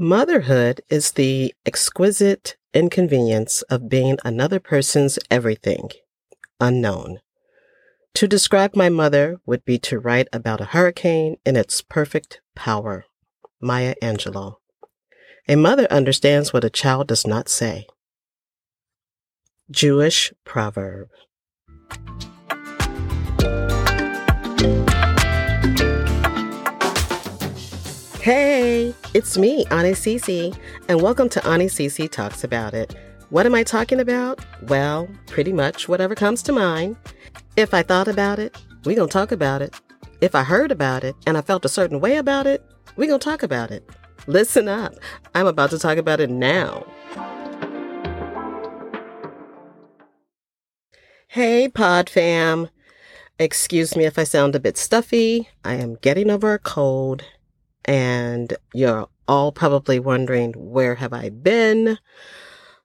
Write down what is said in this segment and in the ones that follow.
Motherhood is the exquisite inconvenience of being another person's everything, unknown. To describe my mother would be to write about a hurricane in its perfect power. Maya Angelou. A mother understands what a child does not say. Jewish proverb. Hey, it's me, Aunie Cece, and welcome to Aunie Cece Talks About It. What am I talking about? Well, pretty much whatever comes to mind. If I thought about it, we gonna talk about it. If I heard about it and I felt a certain way about it, we gonna talk about it. Listen up, I'm about to talk about it now. Hey, Pod Fam. Excuse me if I sound a bit stuffy. I am getting over a cold and you're all probably wondering, where have I been?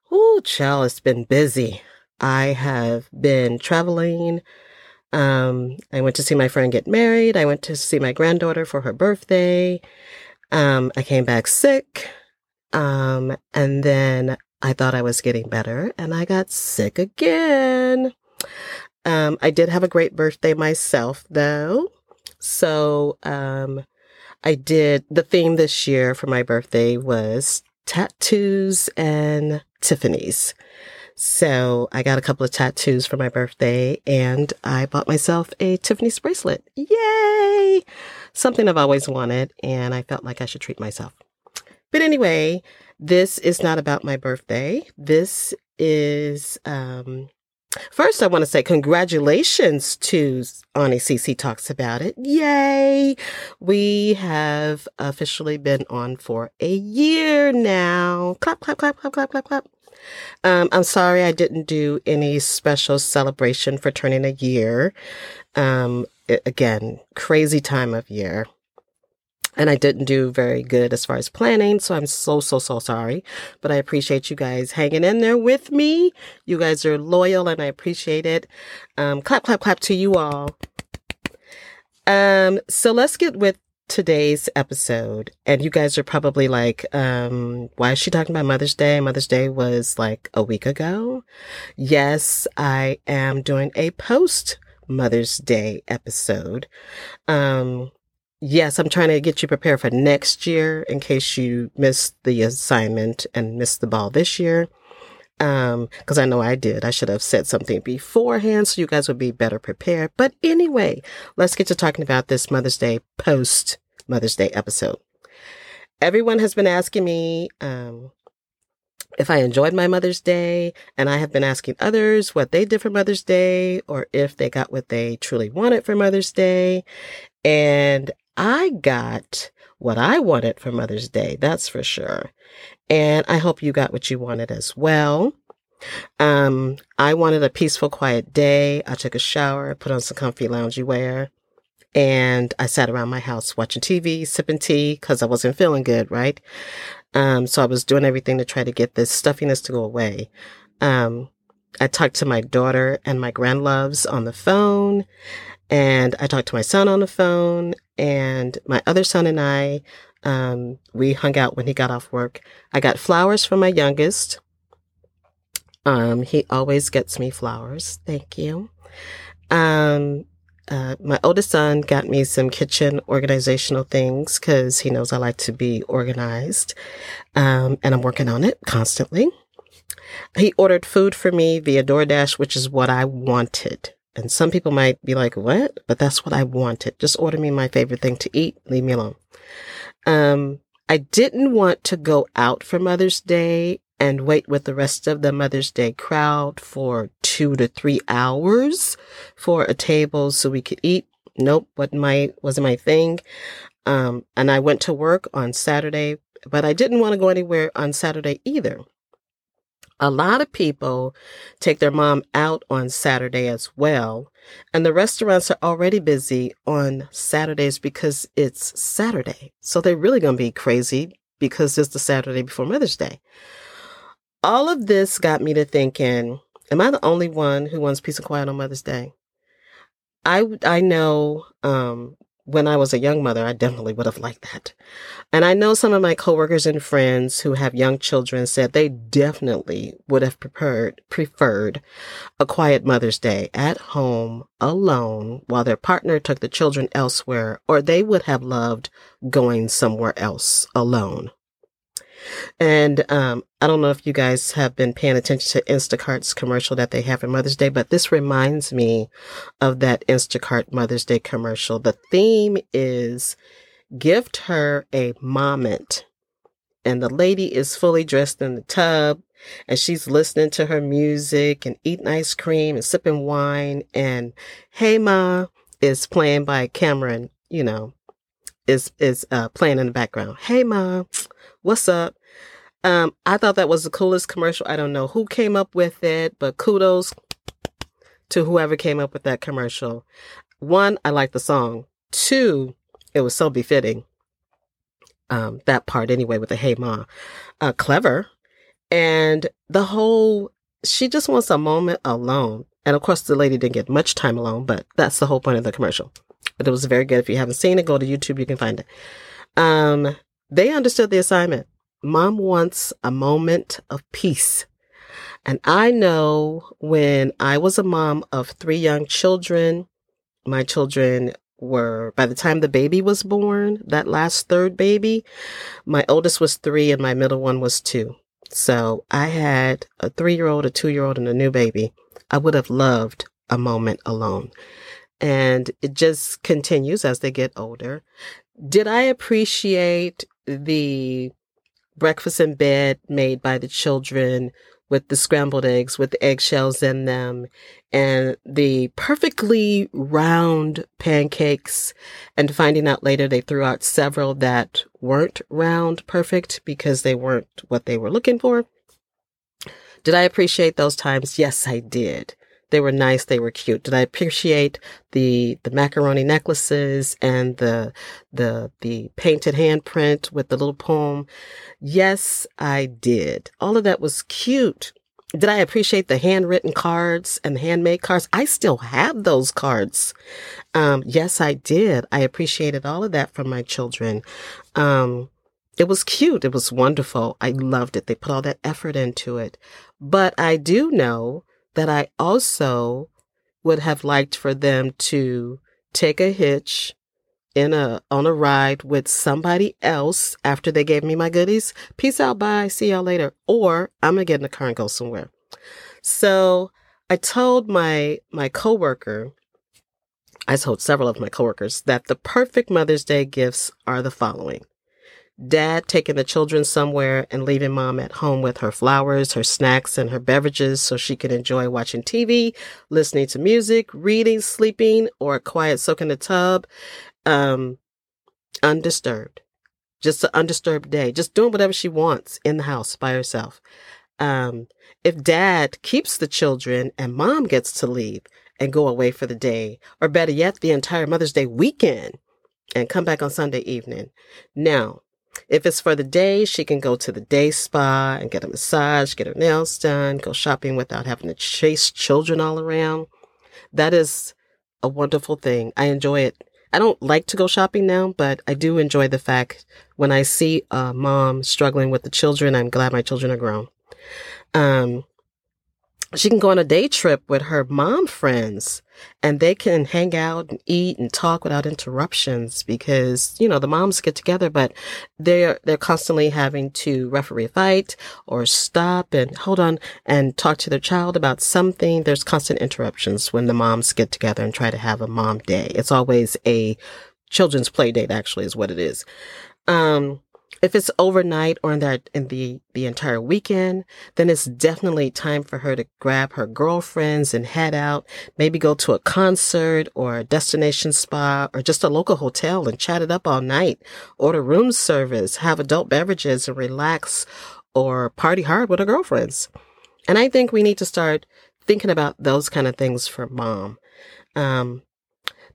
Oh, child, it's been busy. I have been traveling. Um, I went to see my friend get married. I went to see my granddaughter for her birthday. Um, I came back sick. Um, and then I thought I was getting better and I got sick again. Um, I did have a great birthday myself though. So, um, I did the theme this year for my birthday was tattoos and Tiffany's. So I got a couple of tattoos for my birthday and I bought myself a Tiffany's bracelet. Yay! Something I've always wanted and I felt like I should treat myself. But anyway, this is not about my birthday. This is um, First, I want to say congratulations to Aunie Cece Talks About It. Yay! We have officially been on for a year now. Clap, clap, clap, clap, clap, clap, clap. Um, I'm sorry I didn't do any special celebration for turning a year. Um, again, crazy time of year and I didn't do very good as far as planning. So I'm so, so, so sorry. But I appreciate you guys hanging in there with me. You guys are loyal and I appreciate it. Um, clap, clap, clap to you all. Um, so let's get with today's episode. And you guys are probably like, um, why is she talking about Mother's Day? Mother's Day was like a week ago. Yes, I am doing a post Mother's Day episode. Um, yes, I'm trying to get you prepared for next year in case you missed the assignment and missed the ball this year. Um, cause I know I did. I should have said something beforehand so you guys would be better prepared. But anyway, let's get to talking about this Mother's Day post Mother's Day episode. Everyone has been asking me, um, if I enjoyed my Mother's Day, and I have been asking others what they did for Mother's Day or if they got what they truly wanted for Mother's Day. And I got what I wanted for Mother's Day, that's for sure. And I hope you got what you wanted as well. Um, I wanted a peaceful, quiet day. I took a shower, put on some comfy loungy wear, and I sat around my house watching TV, sipping tea, because I wasn't feeling good, right? Um, so I was doing everything to try to get this stuffiness to go away. Um, I talked to my daughter and my grandloves on the phone. And I talked to my son on the phone and my other son and I, um, we hung out when he got off work. I got flowers from my youngest. Um, he always gets me flowers. Thank you. Um, uh, my oldest son got me some kitchen organizational things because he knows I like to be organized. Um, and I'm working on it constantly. He ordered food for me via DoorDash, which is what I wanted. And some people might be like, what? But that's what I wanted. Just order me my favorite thing to eat. Leave me alone. Um, I didn't want to go out for Mother's Day and wait with the rest of the Mother's Day crowd for two to three hours for a table so we could eat. Nope, what my wasn't my thing. Um, and I went to work on Saturday, but I didn't want to go anywhere on Saturday either. A lot of people take their mom out on Saturday as well. And the restaurants are already busy on Saturdays because it's Saturday. So they're really going to be crazy because it's the Saturday before Mother's Day. All of this got me to thinking, am I the only one who wants peace and quiet on Mother's Day? I, I know, um, when I was a young mother, I definitely would have liked that. And I know some of my coworkers and friends who have young children said they definitely would have preferred, preferred a quiet Mother's Day at home alone while their partner took the children elsewhere, or they would have loved going somewhere else alone. And um, I don't know if you guys have been paying attention to Instacart's commercial that they have for Mother's Day, but this reminds me of that Instacart Mother's Day commercial. The theme is gift her a moment. And the lady is fully dressed in the tub and she's listening to her music and eating ice cream and sipping wine. And Hey Ma is playing by Cam'ron, you know, is, is, uh, playing in the background. Hey mom, what's up? Um, I thought that was the coolest commercial. I don't know who came up with it, but kudos to whoever came up with that commercial. One, I like the song. Two, it was so befitting. Um, that part anyway with the Hey Ma. Uh, clever. And the whole, she just wants a moment alone. And of course, the lady didn't get much time alone, but that's the whole point of the commercial. But it was very good. If you haven't seen it, go to YouTube, you can find it. Um, they understood the assignment. Mom wants a moment of peace. And I know when I was a mom of three young children, my children were, by the time the baby was born, that last third baby, my oldest was three and my middle one was two. So I had a three year old, a two year old, and a new baby. I would have loved a moment alone. And it just continues as they get older. Did I appreciate the breakfast in bed made by the children with the scrambled eggs with the eggshells in them and the perfectly round pancakes and finding out later they threw out several that weren't round perfect because they weren't what they were looking for. Did I appreciate those times? Yes, I did. They were nice. They were cute. Did I appreciate the the macaroni necklaces and the the the painted handprint with the little poem? Yes, I did. All of that was cute. Did I appreciate the handwritten cards and the handmade cards? I still have those cards. Um, yes, I did. I appreciated all of that from my children. Um, it was cute. It was wonderful. I loved it. They put all that effort into it. But I do know that I also would have liked for them to take a hitch in a on a ride with somebody else after they gave me my goodies. Peace out, bye, see y'all later. Or I'm gonna get in the car and go somewhere. So I told my my coworker, I told several of my coworkers that the perfect Mother's Day gifts are the following dad taking the children somewhere and leaving mom at home with her flowers, her snacks, and her beverages so she can enjoy watching TV, listening to music, reading, sleeping, or a quiet soak in the tub, um, undisturbed. Just an undisturbed day, just doing whatever she wants in the house by herself. Um, if dad keeps the children and mom gets to leave and go away for the day, or better yet, the entire Mother's Day weekend and come back on Sunday evening. Now, if it's for the day, she can go to the day spa and get a massage, get her nails done, go shopping without having to chase children all around. That is a wonderful thing. I enjoy it. I don't like to go shopping now, but I do enjoy the fact when I see a mom struggling with the children, I'm glad my children are grown. Um, she can go on a day trip with her mom friends and they can hang out and eat and talk without interruptions because you know the moms get together but they're they're constantly having to referee a fight or stop and hold on and talk to their child about something. There's constant interruptions when the moms get together and try to have a mom day. It's always a children's play date actually is what it is. Um if it's overnight or in that in the the entire weekend, then it's definitely time for her to grab her girlfriends and head out, maybe go to a concert or a destination spa or just a local hotel and chat it up all night, order room service, have adult beverages and relax or party hard with her girlfriends. And I think we need to start thinking about those kind of things for mom. Um,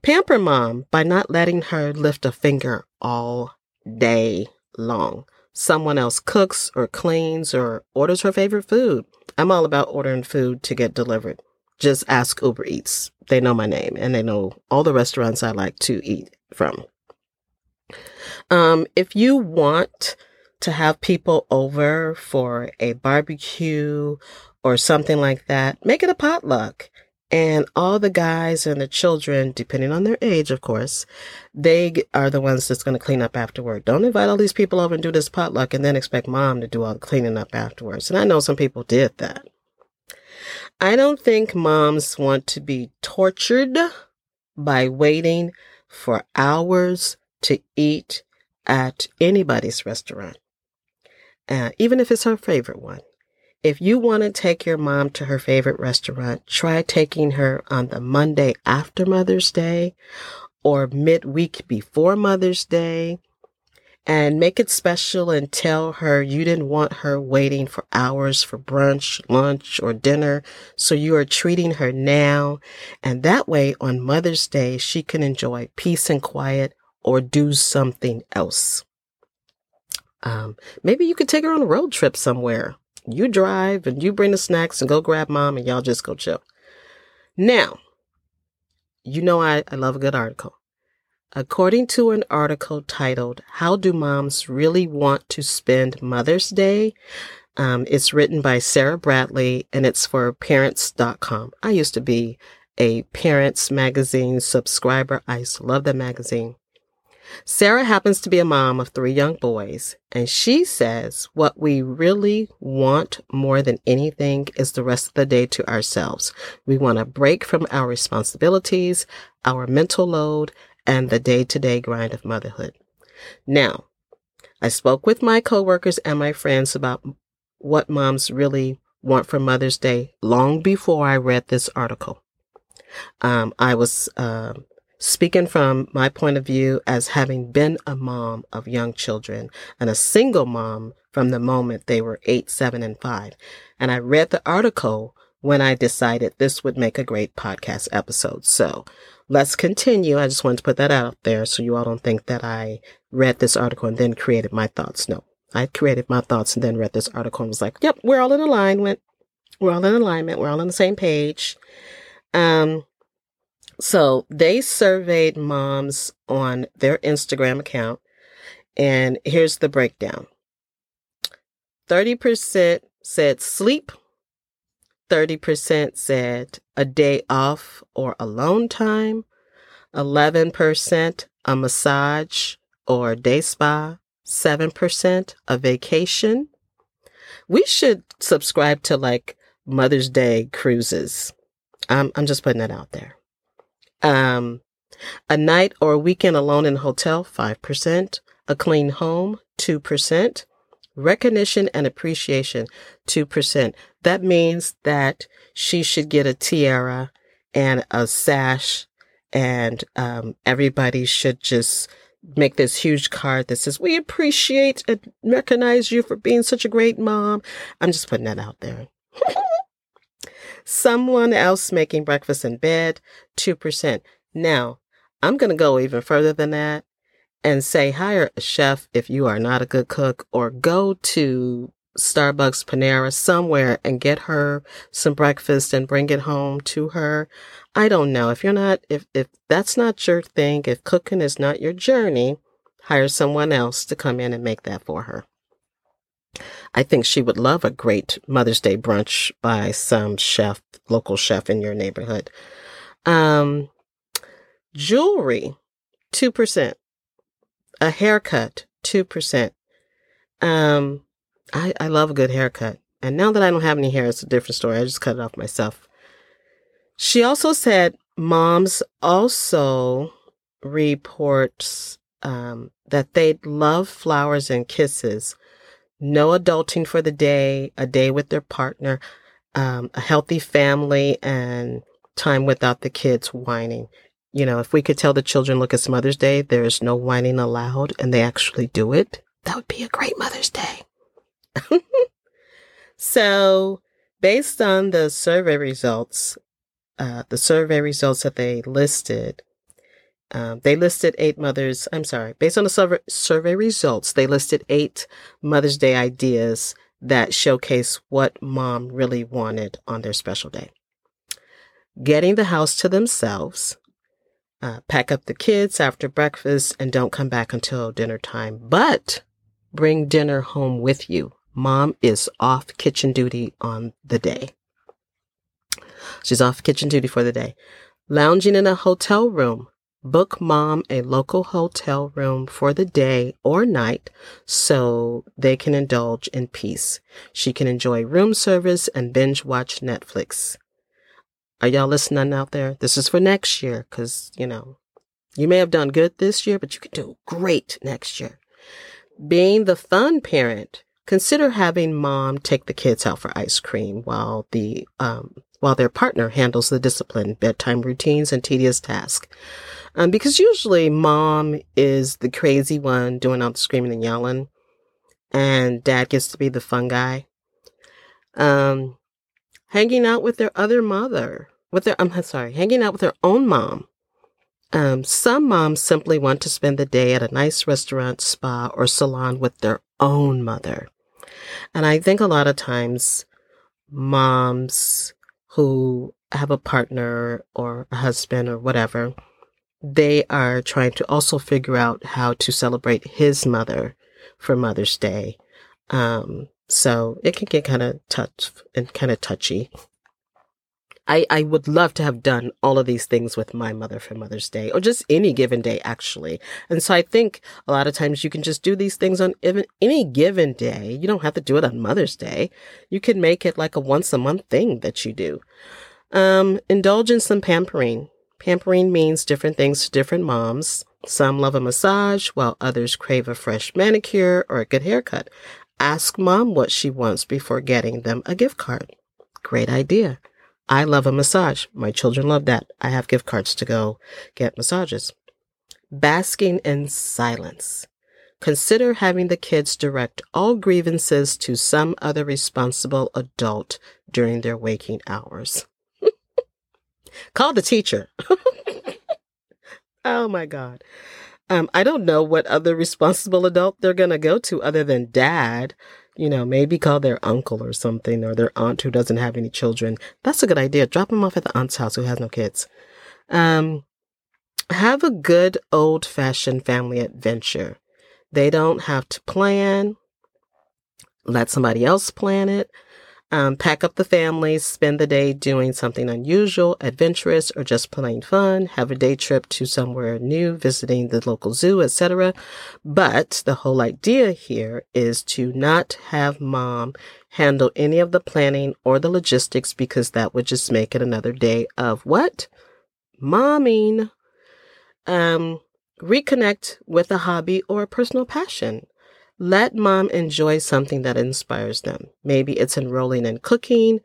pamper mom by not letting her lift a finger all day long. Someone else cooks or cleans or orders her favorite food. I'm all about ordering food to get delivered. just ask Uber Eats. They know my name and they know all the restaurants I like to eat from. Um, if you want to have people over for a barbecue or something like that, make it a potluck. And all the guys and the children, depending on their age, of course, they are the ones that's going to clean up afterward. Don't invite all these people over and do this potluck and then expect mom to do all the cleaning up afterwards. And I know some people did that. I don't think moms want to be tortured by waiting for hours to eat at anybody's restaurant, uh, even if it's her favorite one. If you want to take your mom to her favorite restaurant, try taking her on the Monday after Mother's Day or midweek before Mother's Day and make it special and tell her you didn't want her waiting for hours for brunch, lunch, or dinner. So you are treating her now. And that way on Mother's Day, she can enjoy peace and quiet or do something else. Um, maybe you could take her on a road trip somewhere you drive and you bring the snacks and go grab mom and y'all just go chill. Now, you know I, I love a good article. According to an article titled, How Do Moms Really Want to Spend Mother's Day? Um, it's written by Sarah Bradley and it's for parents.com. I used to be a Parents Magazine subscriber. I used to love that magazine. Sarah happens to be a mom of three young boys, and she says what we really want more than anything is the rest of the day to ourselves. We want a break from our responsibilities, our mental load, and the day to day grind of motherhood. Now, I spoke with my coworkers and my friends about what moms really want for Mother's Day long before I read this article. Um, I was uh, Speaking from my point of view as having been a mom of young children and a single mom from the moment they were eight, seven, and five. And I read the article when I decided this would make a great podcast episode. So let's continue. I just wanted to put that out there so you all don't think that I read this article and then created my thoughts. No, I created my thoughts and then read this article and was like, yep, we're all in alignment. We're all in alignment. We're all on the same page. Um, so they surveyed moms on their Instagram account, and here's the breakdown 30% said sleep, 30% said a day off or alone time, 11% a massage or day spa, 7% a vacation. We should subscribe to like Mother's Day cruises. I'm, I'm just putting that out there. Um, a night or a weekend alone in a hotel, 5%. A clean home, 2%. Recognition and appreciation, 2%. That means that she should get a tiara and a sash and um, everybody should just make this huge card that says, we appreciate and recognize you for being such a great mom. I'm just putting that out there. Someone else making breakfast in bed, 2%. Now, I'm going to go even further than that and say hire a chef if you are not a good cook or go to Starbucks, Panera, somewhere and get her some breakfast and bring it home to her. I don't know. If you're not, if, if that's not your thing, if cooking is not your journey, hire someone else to come in and make that for her. I think she would love a great Mother's Day brunch by some chef, local chef in your neighborhood. Um, jewelry, 2%. A haircut, 2%. Um, I, I love a good haircut. And now that I don't have any hair, it's a different story. I just cut it off myself. She also said moms also reports um, that they love flowers and kisses no adulting for the day, a day with their partner, um, a healthy family, and time without the kids whining. You know, if we could tell the children, look, it's Mother's Day, there's no whining allowed, and they actually do it, that would be a great Mother's Day. so, based on the survey results, uh, the survey results that they listed, um, they listed eight mothers. I'm sorry. Based on the survey, survey results, they listed eight Mother's Day ideas that showcase what mom really wanted on their special day. getting the house to themselves, uh, pack up the kids after breakfast, and don't come back until dinner time. But bring dinner home with you. Mom is off kitchen duty on the day. She's off kitchen duty for the day. Lounging in a hotel room. Book mom a local hotel room for the day or night so they can indulge in peace. She can enjoy room service and binge watch Netflix. Are y'all listening out there? This is for next year because, you know, you may have done good this year, but you can do great next year. Being the fun parent, consider having mom take the kids out for ice cream while the um, while their partner handles the discipline, bedtime routines, and tedious tasks. Um, because usually mom is the crazy one doing all the screaming and yelling, and dad gets to be the fun guy. Um, hanging out with their other mother, with their, I'm sorry, hanging out with their own mom. Um, some moms simply want to spend the day at a nice restaurant, spa, or salon with their own mother. And I think a lot of times moms who have a partner or a husband or whatever, they are trying to also figure out how to celebrate his mother for Mother's Day. Um, so it can get kind of touch and kind of touchy. I, I would love to have done all of these things with my mother for Mother's Day or just any given day, actually. And so I think a lot of times you can just do these things on even, any given day. You don't have to do it on Mother's Day. You can make it like a once a month thing that you do. Um, indulge in some pampering. Pampering means different things to different moms. Some love a massage while others crave a fresh manicure or a good haircut. Ask mom what she wants before getting them a gift card. Great idea. I love a massage. My children love that. I have gift cards to go get massages. Basking in silence. Consider having the kids direct all grievances to some other responsible adult during their waking hours. Call the teacher. oh my God. Um, I don't know what other responsible adult they're going to go to other than dad you know, maybe call their uncle or something or their aunt who doesn't have any children. That's a good idea. Drop them off at the aunt's house who has no kids. Um, have a good old fashioned family adventure. They don't have to plan. Let somebody else plan it. Um, pack up the family, spend the day doing something unusual, adventurous, or just plain fun. Have a day trip to somewhere new, visiting the local zoo, etc. But the whole idea here is to not have mom handle any of the planning or the logistics because that would just make it another day of what? Momming. Um, reconnect with a hobby or a personal passion. Let mom enjoy something that inspires them. Maybe it's enrolling in cooking,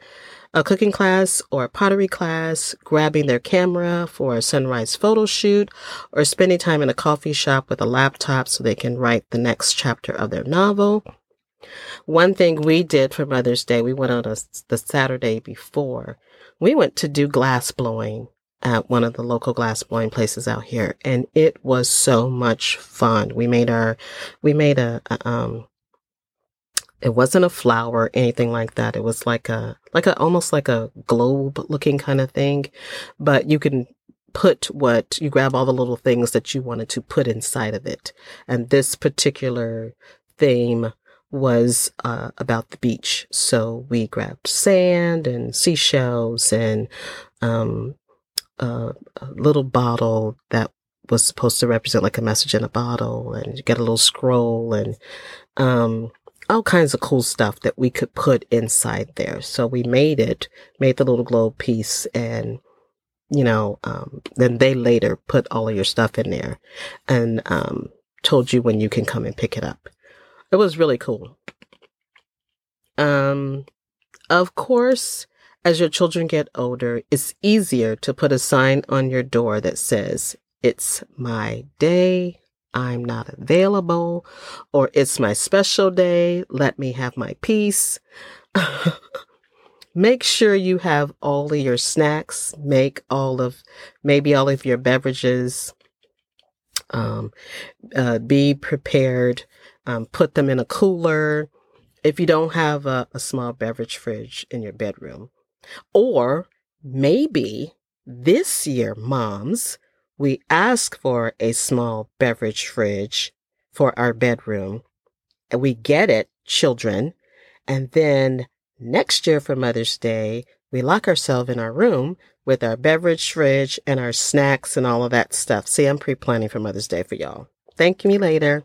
a cooking class or a pottery class, grabbing their camera for a sunrise photo shoot, or spending time in a coffee shop with a laptop so they can write the next chapter of their novel. One thing we did for Mother's Day, we went on a, the Saturday before. We went to do glass blowing at one of the local glass blowing places out here and it was so much fun. We made our, we made a, a um, it wasn't a flower, or anything like that. It was like a, like a, almost like a globe looking kind of thing, but you can put what you grab all the little things that you wanted to put inside of it. And this particular theme was uh, about the beach. So we grabbed sand and seashells and um, a, little bottle that was supposed to represent like a message in a bottle and you get a little scroll and um, all kinds of cool stuff that we could put inside there. So we made it, made the little globe piece and you know, um, then they later put all of your stuff in there and um, told you when you can come and pick it up. It was really cool. Um, of course, as your children get older, it's easier to put a sign on your door that says, It's my day, I'm not available, or It's my special day, let me have my peace. Make sure you have all of your snacks, make all of, maybe all of your beverages. Um, uh, be prepared, um, put them in a cooler. If you don't have a, a small beverage fridge in your bedroom, or maybe This year, moms, we ask for a small beverage fridge for our bedroom. And we get it, children. And then next year for Mother's Day, we lock ourselves in our room with our beverage fridge and our snacks and all of that stuff. See, I'm pre-planning for Mother's Day for y'all. Thank you, me later.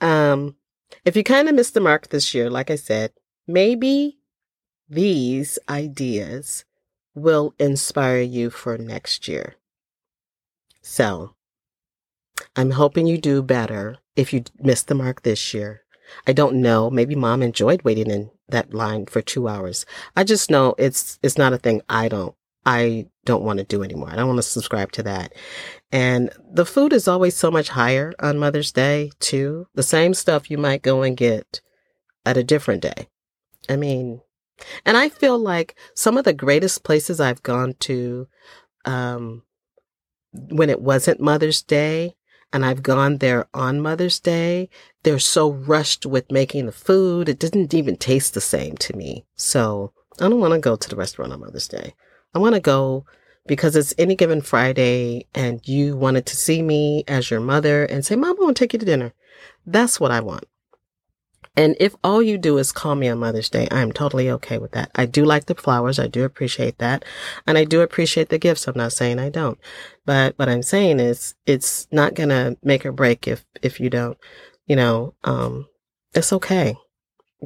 Um, if you kind of missed the mark this year, like I said, maybe these ideas will inspire you for next year. So I'm hoping you do better if you missed the mark this year. I don't know. Maybe mom enjoyed waiting in that line for two hours. I just know it's, it's not a thing I don't, I don't want to do anymore. I don't want to subscribe to that. And the food is always so much higher on Mother's Day too. The same stuff you might go and get at a different day. I mean, and I feel like some of the greatest places I've gone to, um, when it wasn't Mother's Day, and I've gone there on Mother's Day, they're so rushed with making the food. It didn't even taste the same to me. So I don't want to go to the restaurant on Mother's Day. I want to go because it's any given Friday and you wanted to see me as your mother and say, Mom, I want to take you to dinner. That's what I want. And if all you do is call me on Mother's Day, I'm totally okay with that. I do like the flowers. I do appreciate that. And I do appreciate the gifts. I'm not saying I don't. But what I'm saying is it's not going to make or break if, if you don't, you know, um, it's okay.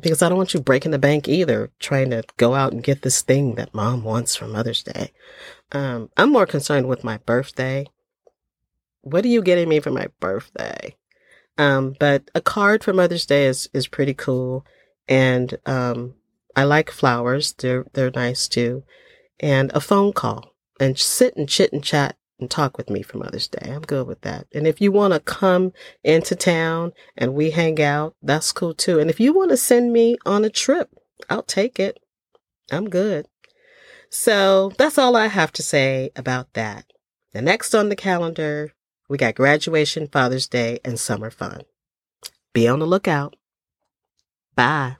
Because I don't want you breaking the bank either, trying to go out and get this thing that mom wants for Mother's Day. Um, I'm more concerned with my birthday. What are you getting me for my birthday? Um, but a card for Mother's Day is, is pretty cool. And, um, I like flowers. They're, they're nice too. And a phone call and sit and chit and chat and talk with me for Mother's Day. I'm good with that. And if you want to come into town and we hang out, that's cool too. And if you want to send me on a trip, I'll take it. I'm good. So that's all I have to say about that. The next on the calendar we got graduation, Father's Day, and summer fun. Be on the lookout. Bye.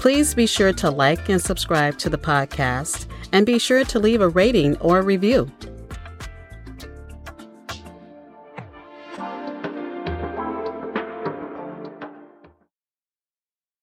Please be sure to like and subscribe to the podcast and be sure to leave a rating or a review.